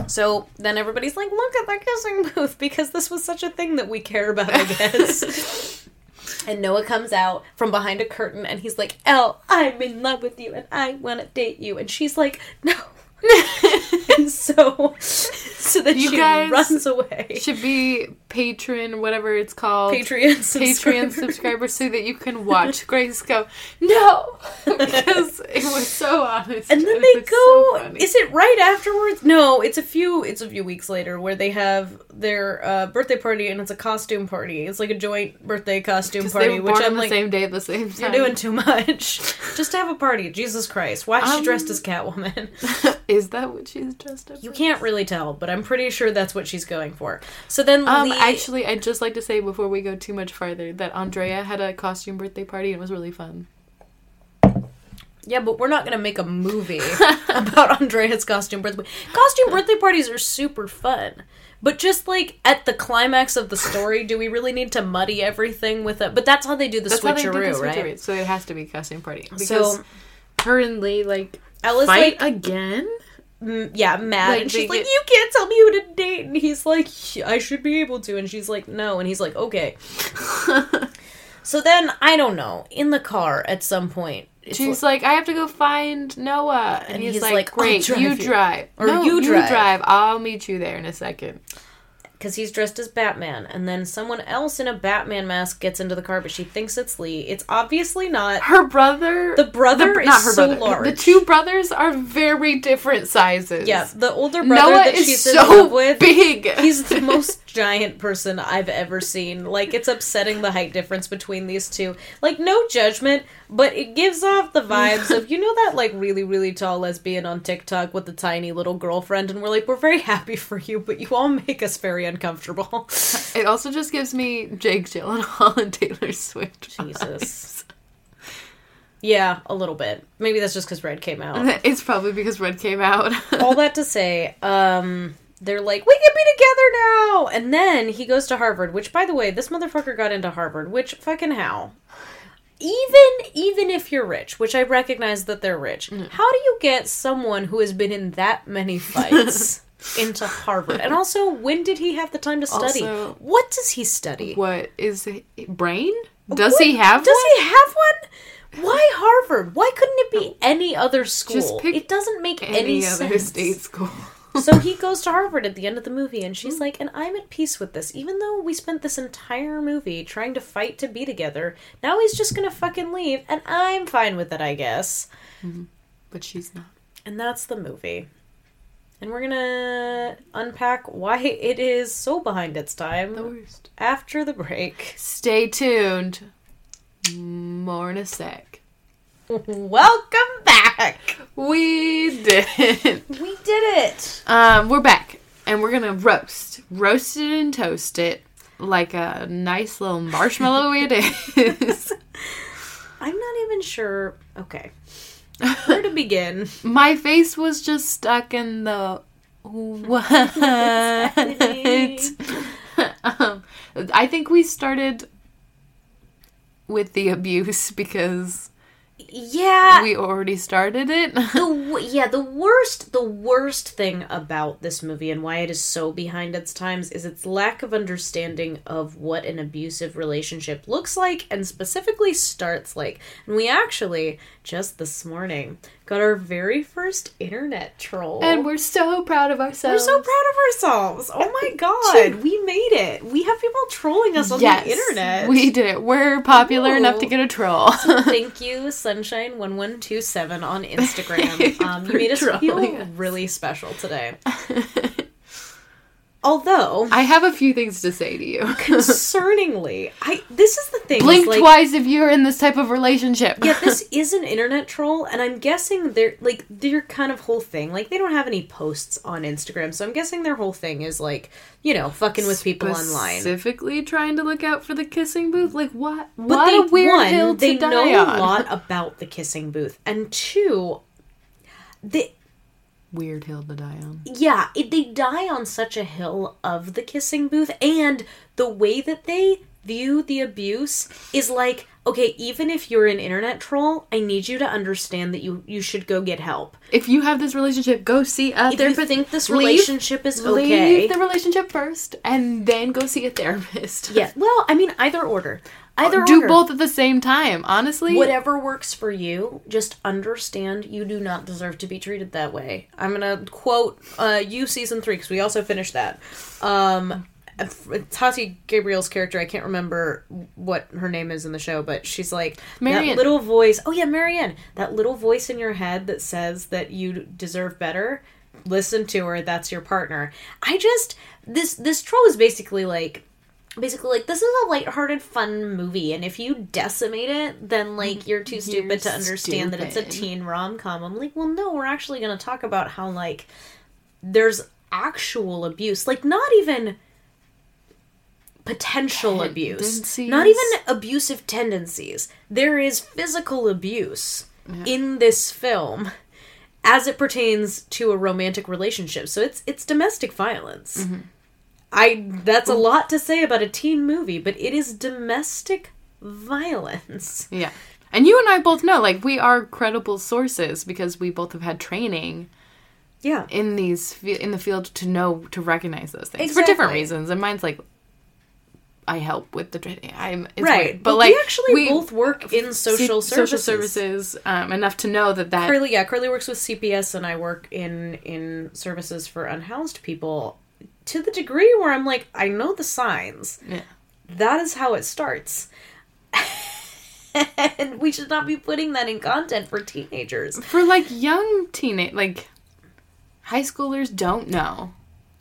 So then everybody's like, "Look at the kissing booth," because this was such a thing that we care about, I guess. [LAUGHS] and Noah comes out from behind a curtain, and he's like, "Elle, I'm in love with you, and I want to date you," and she's like, "No." And [LAUGHS] so, so then You she guys runs away. Should be patron, whatever it's called. Patreon Patreon subscriber. subscribers so that you can [LAUGHS] watch Grace go, no! [LAUGHS] because it was so honest. and then they go. so is it right afterwards? No, it's a few. It's a few weeks later where they have their uh, birthday party, and it's a costume party. It's like a joint birthday costume party, which I'm like, same day at the same time. You're doing too much. Just to have a party. Jesus Christ. Why is she Um, dressed as Catwoman? Is that what she's dressed up You can't really tell, but I'm pretty sure that's what she's going for. So then Um, Lee- actually, I'd just like to say before we go too much farther that Andrea had a costume birthday party and it was really fun. Yeah, but we're not gonna make a movie [LAUGHS] about Andrea's costume birthday. Costume birthday parties are super fun. But just like at the climax of the story, do we really need to muddy everything with it? But that's how they do the That's switcheroo, do the right? So it has to be costume party because So her and Lee like Ella's fight like, again. Yeah, mad, Like, and she's like, get- "You can't tell me who to date," and he's like, "I should be able to," and she's like, "No," and he's like, "Okay." [LAUGHS] So then I don't know. In the car at some point, she's like, I have to go find Noah, and, And he's, he's like, like, Great, drive you you." drive, Or no, you drive." I'll meet you there in a second. Because he's dressed as Batman, and then someone else in a Batman mask gets into the car, but she thinks it's Lee. It's obviously not. Her brother, The brother the- is so large. The two brothers are very different sizes. Yeah, the older brother Noah that is she's in so love with. big. He's the [LAUGHS] most giant person I've ever seen. Like it's upsetting the height difference between these two. Like no judgment, but it gives off the vibes of you know that like really really tall lesbian on TikTok with the tiny little girlfriend and we're like we're very happy for you, but you all make us very uncomfortable. [LAUGHS] It also just gives me Jake Gyllenhaal and Taylor Swift. Jesus. Yeah, a little bit. Maybe that's just because Red came out. [LAUGHS] It's probably because Red came out. all [LAUGHS] that to say, um, they're like, we can be together now. And then he goes to Harvard, which, by the way, this motherfucker got into Harvard, which fucking how? Even even if you're rich, which I recognize that they're rich, mm. how do you get someone who has been in that many [LAUGHS] fights into Harvard? And also, when did he have the time to study? Also- what does he study? what is it? Brain? Does What- he have one? Does one? he have one? Why Harvard? Why couldn't it be any other school? pick it doesn't make any, Any other sense. state school? So he goes to Harvard at the end of the movie, and she's hmm. like, and I'm at peace with this. Even though we spent this entire movie trying to fight to be together, now he's just gonna fucking leave, and I'm fine with it, I guess. Mm-hmm. But she's not. And that's the movie. And we're gonna unpack why it is so behind its time. The worst. after the break. Stay tuned. More in a sec. [LAUGHS] Welcome back! We did it. We did it! Um, we're back, and we're gonna roast, roast it and toast it like a nice little marshmallow. it [LAUGHS] is. I'm not even sure. Okay. Where to [LAUGHS] begin? My face was just stuck in the what? um, I think we started with the abuse because Yeah. we already started it. [LAUGHS] the yeah, the worst the worst thing about this movie and why it is so behind its times is its lack of understanding of what an abusive relationship looks like and specifically starts like. And we actually just this morning got our very first internet troll. and we're so proud of ourselves. We're so proud of ourselves. Oh my [LAUGHS] god, we made it. We have people trolling us on yes, the internet. We did it. We're popular enough to get a troll. [LAUGHS] [LAUGHS] Thank you, Sunshine1127 on Instagram. Um, you made us feel us. really special today. Although, I have a few things to say to you. concerningly, I this is the thing. Blink like, twice if you're in this type of relationship. Yeah, this [LAUGHS] is an internet troll, and I'm guessing they're like their kind of whole thing. Like they don't have any posts on Instagram, so I'm guessing their whole thing is like you know fucking with people online. Specifically trying to look out for the kissing booth. Like what? But what they, a weird one, hill to they die know on. a lot [LAUGHS] about the kissing booth, and two, they Weird hill to die on. yeah, it, they die on such a hill of the kissing booth, and the way that they view the abuse is like, okay, even if you're an internet troll, I need you to understand that you you should go get help. If you have this relationship, go see a If therapist. you think this Leave- relationship is okay, Leave the relationship first, and then go see a therapist. yeah. Well, I mean, either order, either Do order. both at the same time. Honestly, Whatever works for you, just understand you do not deserve to be treated that way. I'm gonna quote uh, you season three because we also finished that. Um, Tati Gabrielle's character, I can't remember what her name is in the show, but she's like Marienne. that little voice. Oh yeah, Marienne, that little voice in your head that says that you deserve better. Listen to her. That's your partner. I just this this troll is basically like basically like this is a lighthearted fun movie and if you decimate it then like you're too stupid You're to understand that it's a teen rom-com. I'm like well no we're actually going to talk about how like there's actual abuse like not even potential abuse not even abusive tendencies. There is physical abuse in this film as it pertains to a romantic relationship. So it's it's domestic violence I that's a lot to say about a teen movie, but it is domestic violence. [LAUGHS] Yeah. And you and I both know, like, we are credible sources because we both have had training Yeah. in these in the field to know to recognize those things for different reasons. And mine's like, I help with the training. I'm it's right, weird. but, but like we actually both work in social see- services. social services um, enough to know that that Carly, yeah, Carly works with CPS, and I work in in services for unhoused people. To the degree where I'm like, I know the signs. Yeah. That is how it starts. [LAUGHS] and we should not be putting that in content for teenagers. for like young teenage like high schoolers don't know.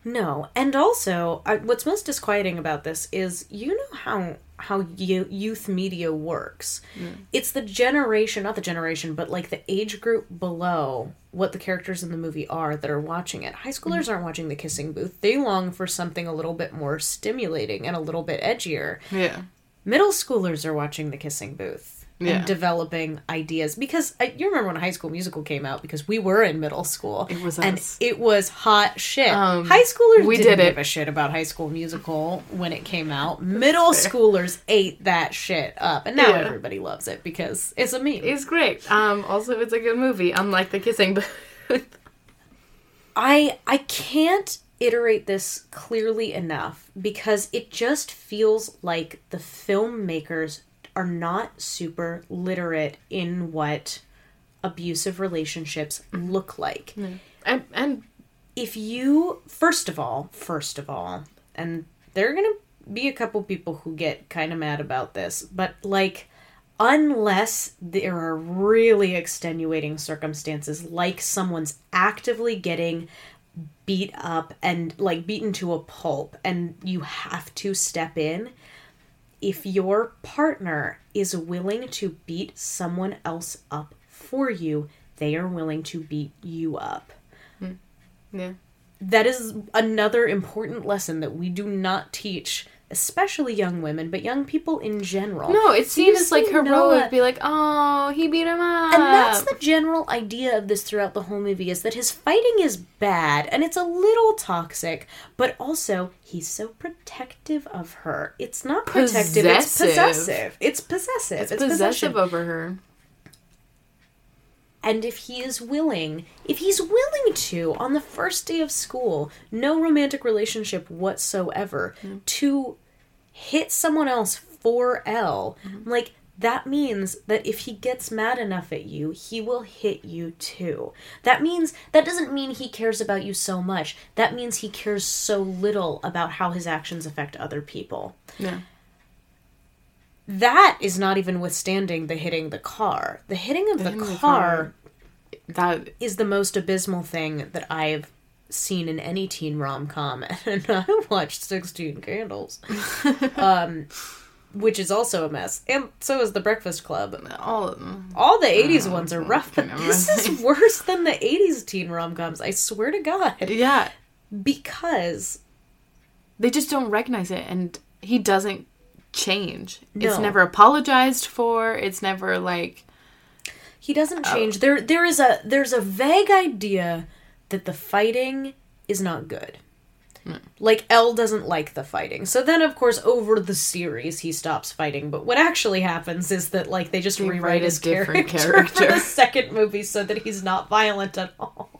No, and also, I, what's most disquieting about this is you know how how you, youth media works. Mm. It's the generation, not the generation, but like the age group below what the characters in the movie are that are watching it. High schoolers mm-hmm. aren't watching the kissing booth. They long for something a little bit more stimulating and a little bit edgier. Yeah. Middle schoolers are watching the kissing booth. Yeah. And developing ideas because I, you remember when High School Musical came out because we were in middle school It was and us. it was hot shit. Um, High schoolers we didn't did give a shit about High School Musical when it came out. Middle schoolers ate that shit up, and now Yeah. everybody loves it because it's a meme. It's great. Um also it's a good movie, unlike the kissing booth. I I can't iterate this clearly enough because it just feels like the filmmakers are not super literate in what abusive relationships look like. and and If you first of all, first of all, and there are going to be a couple people who get kind of mad about this, but like unless there are really extenuating circumstances like someone's actively getting beat up and like beaten to a pulp and you have to step in if your partner is willing to beat someone else up for you they are willing to beat you up hmm. yeah. that is another important lesson that we do not teach especially young women but young people in general No, it seems You like heroic, Noah- be like, oh, he beat him up. and that's the general idea of this throughout the whole movie is that his fighting is bad and it's a little toxic, but also he's so protective of her. It's not protective, it's Possessive. possessive. It's possessive. it's It's, possessive possessive. over her. And if he is willing, if he's willing to, on the first day of school, no romantic relationship whatsoever, mm-hmm. to hit someone else for Elle, mm-hmm. like, that means that if he gets mad enough at you, he will hit you too. That means, that doesn't mean he cares about you so much. That means he cares so little about how his actions affect other people. Yeah. That is not even withstanding the hitting the car. The hitting of the, hitting the car car. That is the most abysmal thing that I've seen in any teen rom com, [LAUGHS] and I watched Sixteen Candles, [LAUGHS] um, which is also a mess, and so is The Breakfast Club. all of them. All the '80s ones are rough, but this is worse than the '80s teen rom coms. I swear to God, Yeah. because They just don't recognize it and he doesn't change. It's never apologized for. It's never like he doesn't oh. change. There, there is a there's a vague idea that the fighting is not good. Hmm. Like Elle doesn't like the fighting. So then of course over the series he stops fighting, but what actually happens is that like they just They rewrite his different character, [LAUGHS] for the second movie so that he's not violent at all.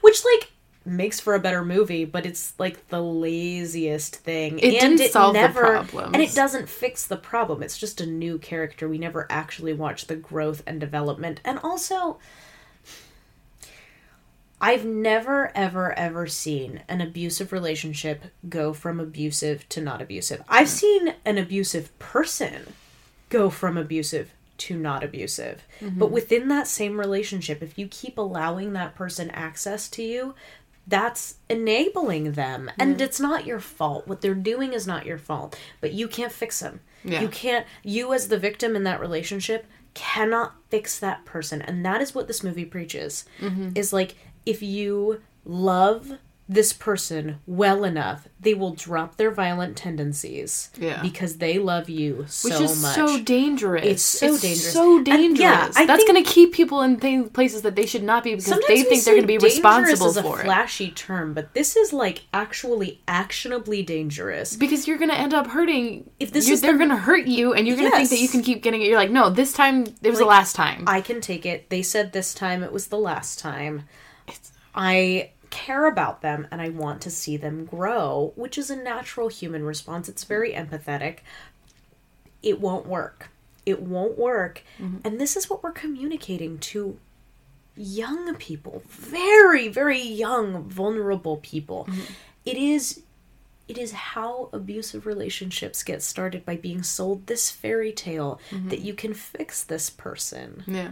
Which like makes for a better movie, but it's like the laziest thing. It and didn't solve the never. And it doesn't fix the problem. It's just a new character. We never actually watch the growth and development. And also I've never, ever, ever seen an abusive relationship go from abusive to not abusive. I've hmm. seen an abusive person go from abusive to not abusive. But mm-hmm. within that same relationship, if you keep allowing that person access to you, that's enabling them. And it's not your fault. What they're doing is not your fault. But you can't fix them. Yeah. You can't, you as the victim in that relationship cannot fix that person. And that is what this movie preaches mm-hmm. is like, if you love this person well enough, they will drop their violent tendencies Yeah. because they love you so which is much. so dangerous. It's so dangerous. So And, yeah, I That's going to keep people in th- places that they should not be because they think they're going to be responsible is a for it. flashy term, but this is like actually actionably dangerous. Because you're gonna end up hurting. If this is they're the- gonna hurt you, and you're gonna think that you can keep getting it. You're like, no, this time it was the last time. I can take it. They said this time it was the last time. I care about them and I want to see them grow, which is a natural human response. It's very empathetic. It won't work. It won't work. Mm-hmm. And this is what we're communicating to young people, very, very young, vulnerable people. Mm-hmm. It is it is how abusive relationships get started by being sold this fairy tale mm-hmm. that you can fix this person. Yeah.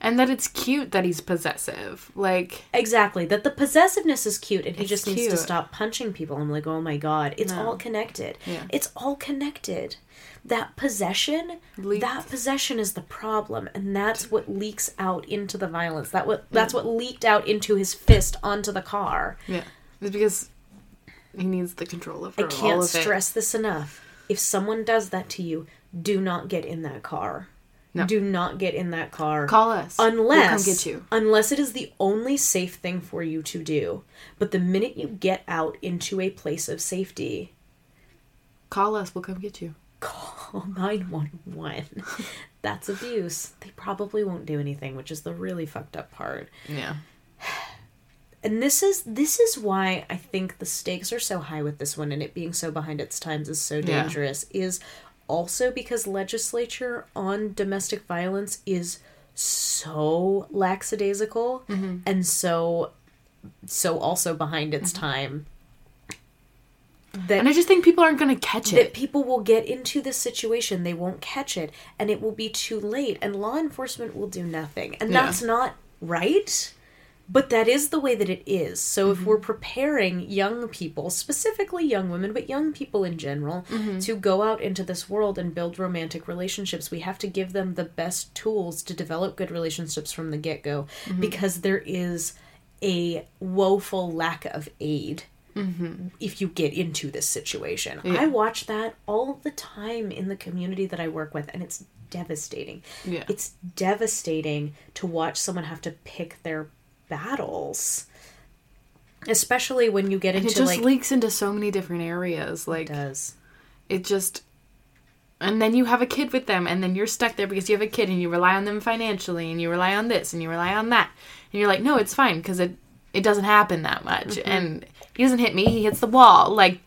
And that it's cute that he's possessive. Like, Exactly. That the possessiveness is cute and he just needs to stop punching people. I'm like, oh my god. It's No. all connected. Yeah. It's all connected. That possession Leaked. that possession is the problem. And that's what leaks out into the violence. That what that's what leaked out into his fist onto the car. yeah. It's because he needs the control over I can't of it. stress this enough. If someone does that to you, do not get in that car. No. Do not get in that car. Call us. unless we'll come get you. unless it is the only safe thing for you to do. But the minute you get out into a place of safety, Call us. We'll come get you. call [LAUGHS] 911. That's abuse. They probably won't do anything, which is the really fucked up part. Yeah. and this is this is why I think the stakes are so high with this one and it being so behind its times is so Yeah. dangerous is also because legislature on domestic violence is so lackadaisical mm-hmm. and so so also behind its mm-hmm. time that And I just think people aren't going to catch that it. people will get into this situation. They won't catch it. And it will be too late. And law enforcement will do nothing. And Yeah. that's not right but that is the way that it is so Mm-hmm. if we're preparing young people specifically young women but young people in general Mm-hmm. to go out into this world and build romantic relationships we have to give them the best tools to develop good relationships from the get-go Mm-hmm. because there is a woeful lack of aid if you get into this situation. Yeah. I watch that all the time in the community that I work with, and it's devastating. Yeah. It's devastating to watch someone have to pick their battles. Especially when you get And into it just like leaks into so many different areas. Like, does. it just and then you have a kid with them and then you're stuck there because you have a kid and you rely on them financially and you rely on this and you rely on that and you're like no it's fine because it it doesn't happen that much Mm-hmm. and he doesn't hit me he hits the wall like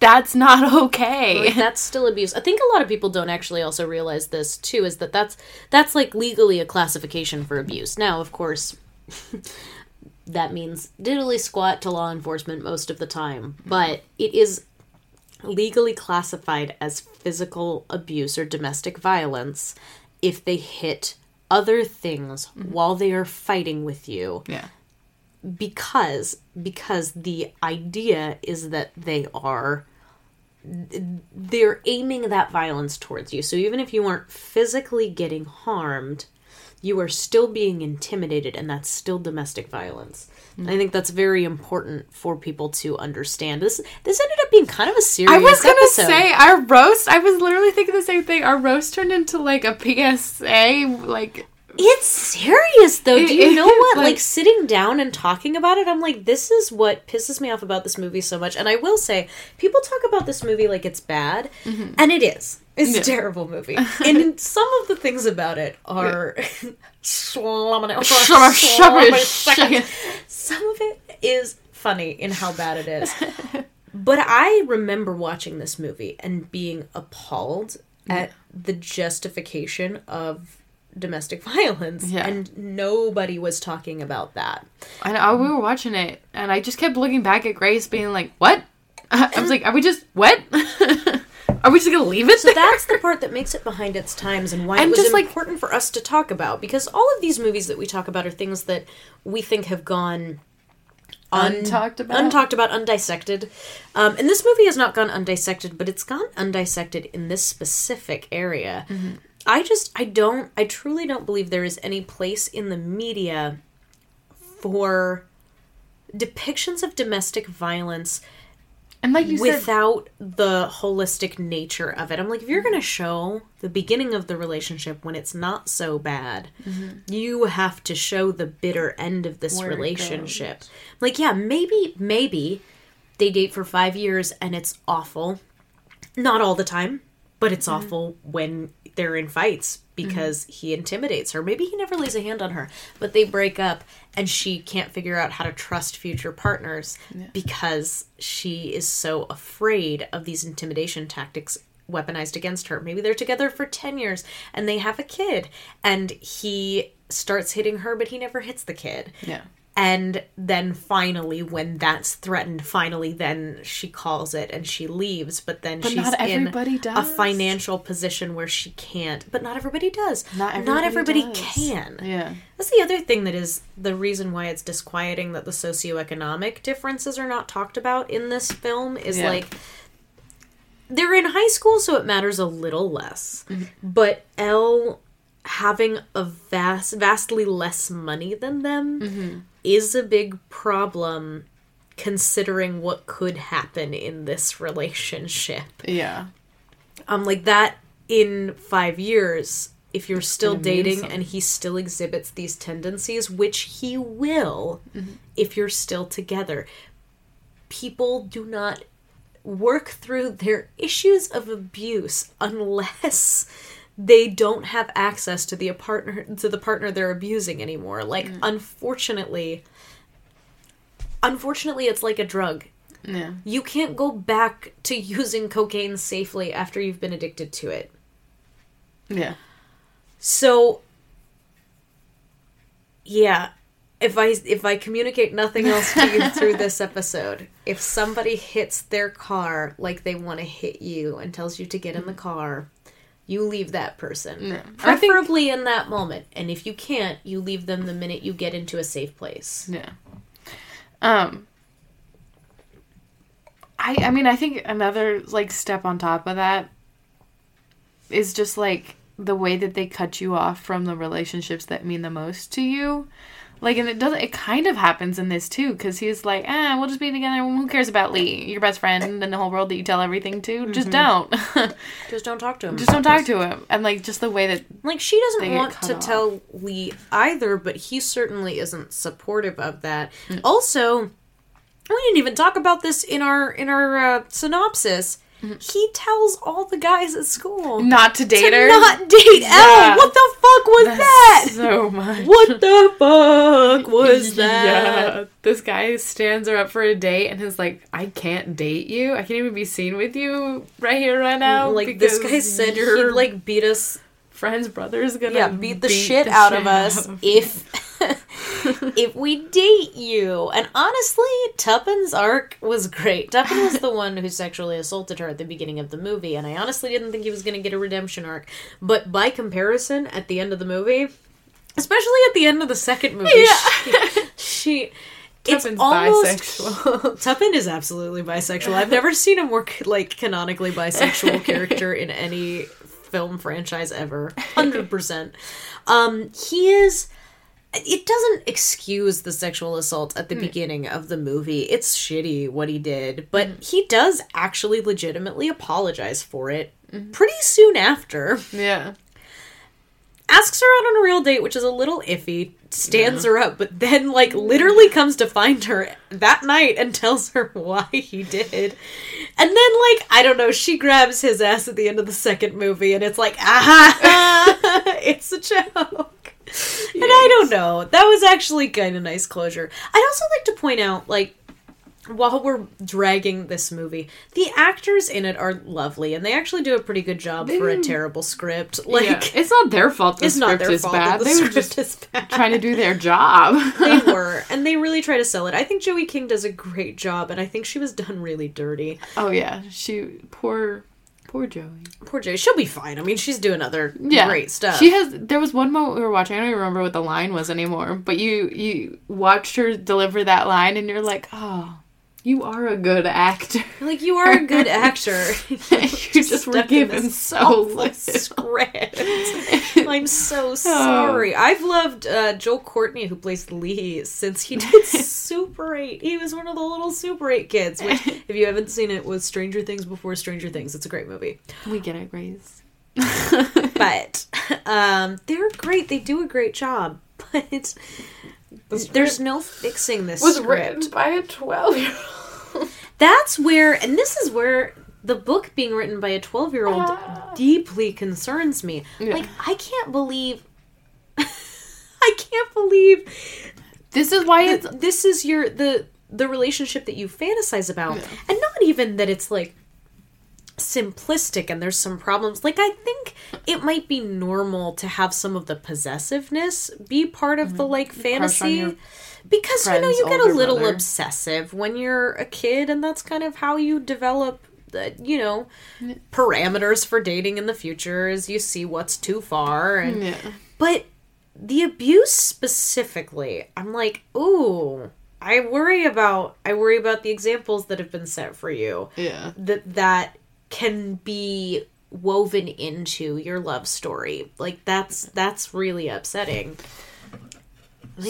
that's not [LAUGHS] okay Like, that's still abuse. I think a lot of people don't actually also realize this too is that that's that's like legally a classification for abuse. Now, of course, [LAUGHS] that means diddly squat to law enforcement most of the time, but it is legally classified as physical abuse or domestic violence if they hit other things mm-hmm. while they are fighting with you. Yeah. Because because the idea is that they are they're aiming that violence towards you. So even if you aren't physically getting harmed, you are still being intimidated and that's still domestic violence. I think that's very important for people to understand. This this ended up being kind of a serious I was gonna episode. say our roast. I was literally thinking the same thing. Our roast turned into like a PSA. Like It's serious though. It Do you know what? Like, like- sitting down and talking about it, I'm like, this is what pisses me off about this movie so much. And I will say, people talk about this movie like it's bad, mm-hmm. and it is. It's a Mm-hmm. Terrible movie. [LAUGHS] and some of the things about it are [LAUGHS] slummin it. [LAUGHS] some of it is funny in how bad it is. But I remember watching this movie and being appalled at the justification of domestic violence Yeah. and nobody was talking about that. I know we were watching it, and I just kept looking back at Grace, being like, "What?" I was like, "Are we just what? Are we just gonna leave it?" So that's the part that makes it behind its times and why it And was just, like- important for us to talk about because all of these movies that we talk about are things that we think have gone un- Untalked about? untalked about, undissected. Um, and this movie has not gone undissected, but it's gone undissected in this specific area. Mm-hmm. I just, I don't, I truly don't believe there is any place in the media for depictions of domestic violence and like you said, without the holistic nature of it. I'm like, if you're going to show the beginning of the relationship when it's not so bad, mm-hmm. you have to show the bitter end of this relationship. Like, yeah, maybe, maybe they date for five years and it's awful. Not all the time. But it's awful when they're in fights because Mm-hmm. he intimidates her. Maybe he never lays a hand on her, but they break up and she can't figure out how to trust future partners because she is so afraid of these intimidation tactics weaponized against her. Maybe they're together for 10 years and they have a kid and he starts hitting her but he never hits the kid. Yeah. And then finally, when that's threatened, finally, then she calls it and she leaves. But then But she's not everybody in a financial position where she can't. But not everybody does. Not not everybody everybody does. can. Yeah. That's the other thing that is the reason why it's disquieting that the socioeconomic differences are not talked about in this film is Yeah. like they're in high school so it matters a little less. Mm-hmm. But Elle having a vast vastly less money than them Mm-hmm. Is a big problem considering what could happen in this relationship. Yeah. Um, like that in five years, if you're still dating and he still exhibits these tendencies, which he will Mm-hmm. if you're still together, people do not work through their issues of abuse unless they don't have access to the partner to the partner they're abusing anymore. Like Mm. unfortunately unfortunately it's like a drug. Yeah. You can't go back to using cocaine safely after you've been addicted to it. Yeah. So yeah, if I if I communicate nothing else to you through [LAUGHS] this episode, if somebody hits their car like they want to hit you and tells you to get in the car, you leave that person. Yeah. I think- Preferably in that moment. And if you can't, you leave them the minute you get into a safe place. Yeah. Um I I mean I think another like step on top of that is just like the way that they cut you off from the relationships that mean the most to you. Like and it doesn't it kind of happens in this too cuz he's like, "Ah, we'll just be together. Who cares about Lee? Your best friend in the whole world that you tell everything to. Just don't. [LAUGHS] Just don't talk to him. just don't talk to him." And like just the way that Like she doesn't want to off. tell Lee either, but he certainly isn't supportive of that. Mm. Also, we didn't even talk about this in our in our uh, synopsis. He tells all the guys at school not to date to her. not date Mm-hmm. Yeah. Elle. What the fuck was that? so much. What the fuck was [LAUGHS] that? Yeah. This guy stands her up for a date and is like, I can't date you. I can't even be seen with you right here, right now. Like this guy said your he'd like beat us friend's brother's gonna yeah, beat the shit out of us out if [LAUGHS] if we date you. And honestly, Tuppin's arc was great. Tuppin was the one who sexually assaulted her at the beginning of the movie, and I honestly didn't think he was going to get a redemption arc. But by comparison, at the end of the movie, especially at the end of the second movie, she, she it's Tuppin's almost bisexual. [LAUGHS] Tuppin is absolutely bisexual. I've never seen a more like canonically bisexual [LAUGHS] character in any film franchise ever. [LAUGHS] Hundred percent. Um, he is. It doesn't excuse the sexual assault at the hmm. beginning of the movie. It's shitty what he did, but hmm. he does actually legitimately apologize for it mm-hmm. pretty soon after yeah. asks her out on a real date, which is a little iffy, stands her up, but then like literally comes to find her that night and tells her [LAUGHS] why he did. And then like, I don't know, she grabs his ass at the end of the second movie and it's like, ah [LAUGHS] it's a joke. And I don't know. That was actually kind of nice closure. I'd also like to point out, like, while we're dragging this movie, the actors in it are lovely, and they actually do a pretty good job for a terrible script. Like, yeah. It's not their fault the it's script not their is fault bad. the They were just trying to do their job. [LAUGHS] they [LAUGHS] were, and they really try to sell it. I think Joey King does a great job, and I think she was done really dirty. oh yeah. She poor poor Joey. Poor Joey, she'll be fine. I mean, she's doing other yeah. great stuff. She has. There was one moment we were watching. I don't even remember what the line was anymore. But you you watched her deliver that line, and you're like, oh, you are a good actor. like you are a good [LAUGHS] actor. [LAUGHS] you just were given so little. script. I'm so [LAUGHS] sorry. I've loved uh, Joel Courtney, who plays Lee, since he did Super 8. He was one of the little Super 8 kids, which, if you haven't seen it, was Stranger Things before Stranger Things. It's a great movie. We get it, Grace. But um, they're great. They do a great job. But there's no fixing this was script. written by a twelve year old. That's where, and this is where the book being written by a 12 year old ah. deeply concerns me. Yeah. Like, I can't believe. [LAUGHS] I can't believe This is why it's this is your the the relationship that you fantasize about and not even that it's like simplistic and there's some problems like i think it might be normal to have some of the possessiveness be part of the like Mm-hmm. Crush on fantasy because you know you get a little brother. obsessive when you're a kid and that's kind of how you develop the, you know parameters for dating in the future is you see what's too far and yeah. but the abuse specifically, I'm like, ooh, I worry about I worry about the examples that have been set for you Yeah. that that can be woven into your love story. Like that's that's really upsetting.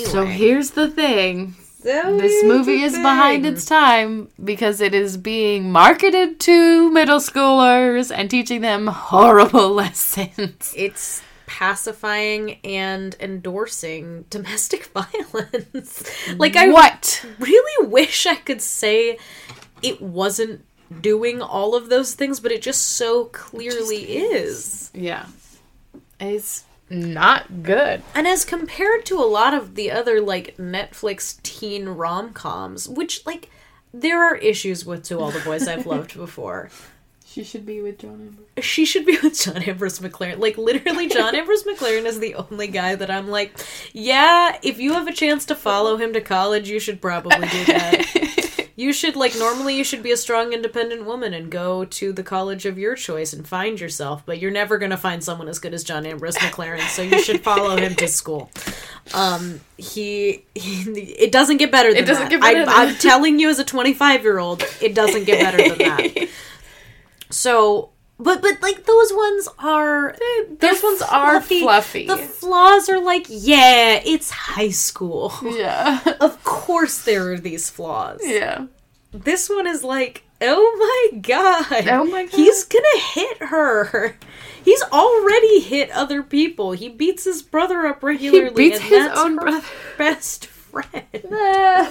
So here's the thing. So This movie is behind its time because it is being marketed to middle schoolers and teaching them horrible [LAUGHS] lessons. it's pacifying and endorsing domestic [LAUGHS] violence. like I what? really wish I could say it wasn't doing all of those things, but it just so clearly is. Yeah. It's not good. And as compared to a lot of the other like Netflix teen rom coms, which like there are issues with to all the boys I've [LAUGHS] loved before. She should be with John Amber. She should be with John Ambrose McClaren. Like literally, John Ambrose McClaren is the only guy that I'm like, yeah. If you have a chance to follow him to college, you should probably do that. [LAUGHS] you should like normally you should be a strong, independent woman and go to the college of your choice and find yourself. But you're never gonna find someone as good as John Ambrose McClaren, so you should follow him to school. Um, he, he it doesn't get better than It doesn't that. get better I, than I'm telling you, as a 25 year old, it doesn't get better than that. [LAUGHS] So, but but like those ones are Those ones are fluffy. The flaws are like, yeah, it's high school. Yeah. [LAUGHS] of course there are these flaws. yeah. This one is like, oh my god. Oh my God. He's gonna hit her. He's already hit other people. He beats his brother up regularly. He beats his own her brother. Best friend. [LAUGHS] Ah.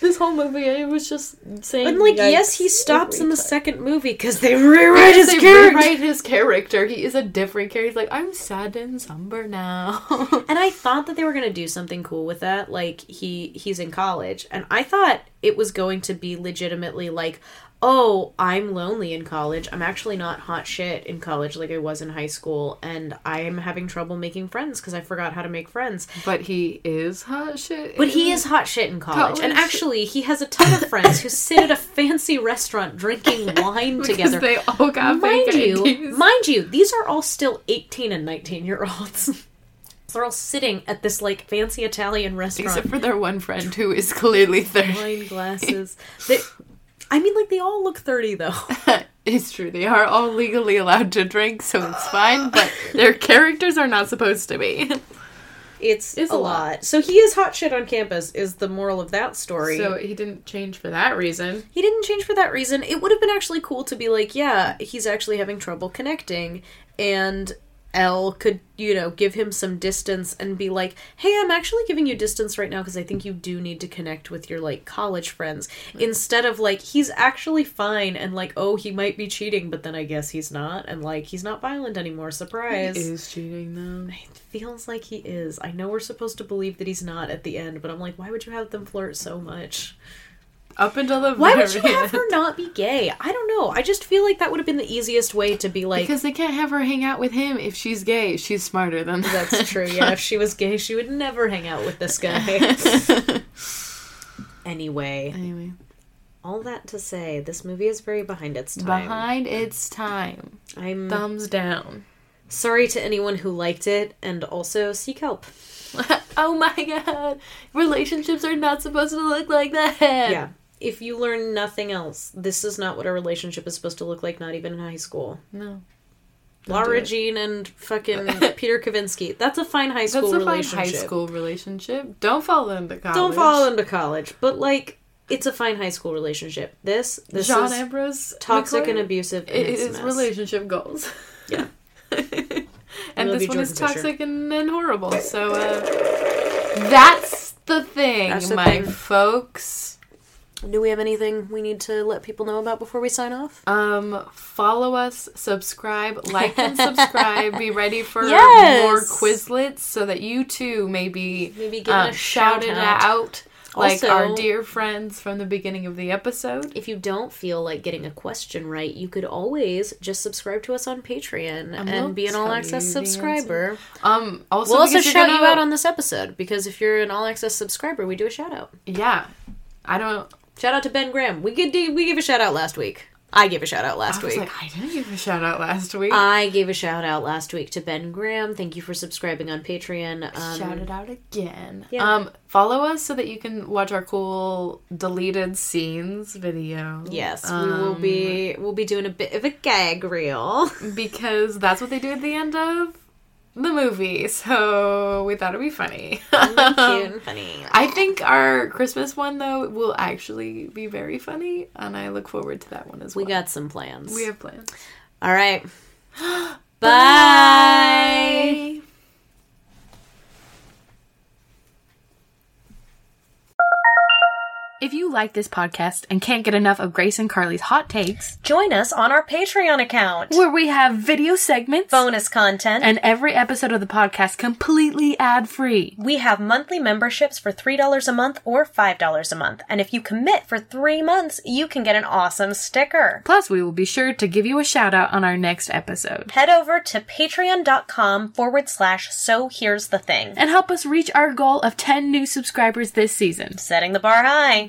This whole movie, I was just saying. And like, yes, he stops in the time. second movie because they rewrite his they character. rewrite his character. He is a different character. He's like, I'm sad and somber now. [LAUGHS] And I thought that they were gonna do something cool with that. Like he he's in college, and I thought it was going to be legitimately like, oh, I'm lonely in college. I'm actually not hot shit in college like I was in high school, and I am having trouble making friends because I forgot how to make friends. but he is hot shit. But he is hot shit in college, and actually, he has a ton of friends who sit at a fancy restaurant drinking [LAUGHS] wine together. they all got mind you, IDs. mind you, these are all still 18 and 19 year olds. [LAUGHS] They're all sitting at this like fancy Italian restaurant. Except for their one friend who is clearly 30. wine glasses. They, I mean, like they all look 30 though. [LAUGHS] it's true. They are all legally allowed to drink, so it's fine, but [LAUGHS] their characters are not supposed to be. It's, It's a a lot. lot. So he is hot shit on campus. Is the moral of that story? So he didn't change for that reason. he didn't change for that reason. It would have been actually cool to be like, yeah, he's actually having trouble connecting, and Elle could, you know, give him some distance and be like, hey, I'm actually giving you distance right now because I think you do need to connect with your, like, college friends. Instead of, like, he's actually fine and, like, oh, he might be cheating, but then I guess he's not, and, like, he's not violent anymore. Surprise. He is cheating though. It feels like he is. I know we're supposed to believe that he's not at the end, but I'm like, why would you have them flirt so much? Up until the Why very would you have her not be gay? I don't know. I just feel like that would have been the easiest way to be like. Because they can't have her hang out with him if she's gay. She's smarter than that. That's true. Yeah, if she was gay, she would never hang out with this guy. [LAUGHS] anyway, anyway, all that to say, this movie is very behind its time. behind its time. I'm Thumbs down. sorry to anyone who liked it, and also seek help. [LAUGHS] oh my god. Relationships are not supposed to look like that. Yeah. If you learn nothing else, this is not what a relationship is supposed to look like, not even in high school. No. Laura do it. Jean and fucking [LAUGHS] Peter Kavinsky. That's a fine high school That's a fine relationship. high school relationship. Don't fall into college. Don't fall into college, but like it's a fine high school relationship. This this John is Ambrose. toxic and abusive. And it's a is relationship goals. Yeah. [LAUGHS] and this one is Jordan Fisher. toxic and, and horrible. So uh, that's the thing, That's my thing. folks. Do we have anything we need to let people know about before we sign off? Um, follow us, subscribe, like and [LAUGHS] subscribe. Be ready for Yes. more Quizlets so that you too may be Maybe uh, a shout shouted out. out, like our dear friends from the beginning of the episode. If you don't feel like getting a question right, you could always just subscribe to us on Patreon and, we'll be an all access subscriber. Um, also, We'll also shout gonna- you out on this episode because if you're an all access subscriber, we do a shout out. Yeah, I don't. Shout out to Ben Graham. We did we gave a shout out last week. I gave a shout out last I was week. like, I didn't give a shout out last week. I gave a shout out last week to Ben Graham. Thank you for subscribing on Patreon. Um, Shout it out again. Yeah. Um, follow us so that you can watch our cool deleted scenes video. Yes, we will be we'll be doing a bit of a gag reel. [LAUGHS] because that's what they do at the end of the movie. So we thought it'd be funny. Cute and [LAUGHS] funny. I think our Christmas one though will actually be very funny, and I look forward to that one as well. We got some plans. we have plans. All right. [GASPS] Bye. If you like this podcast and can't get enough of Grace and Carly's hot takes, Join us on our Patreon account. where we have video segments Bonus content. and every episode of the podcast completely ad free. we have monthly memberships for $3 a month or $5 a month. And if you commit for three months, you can get an awesome sticker. Plus, we will be sure to give you a shout out on our next episode. Head over to patreon.com forward slash so here's the thing. And help us reach our goal of 10 new subscribers this season. Setting the bar high.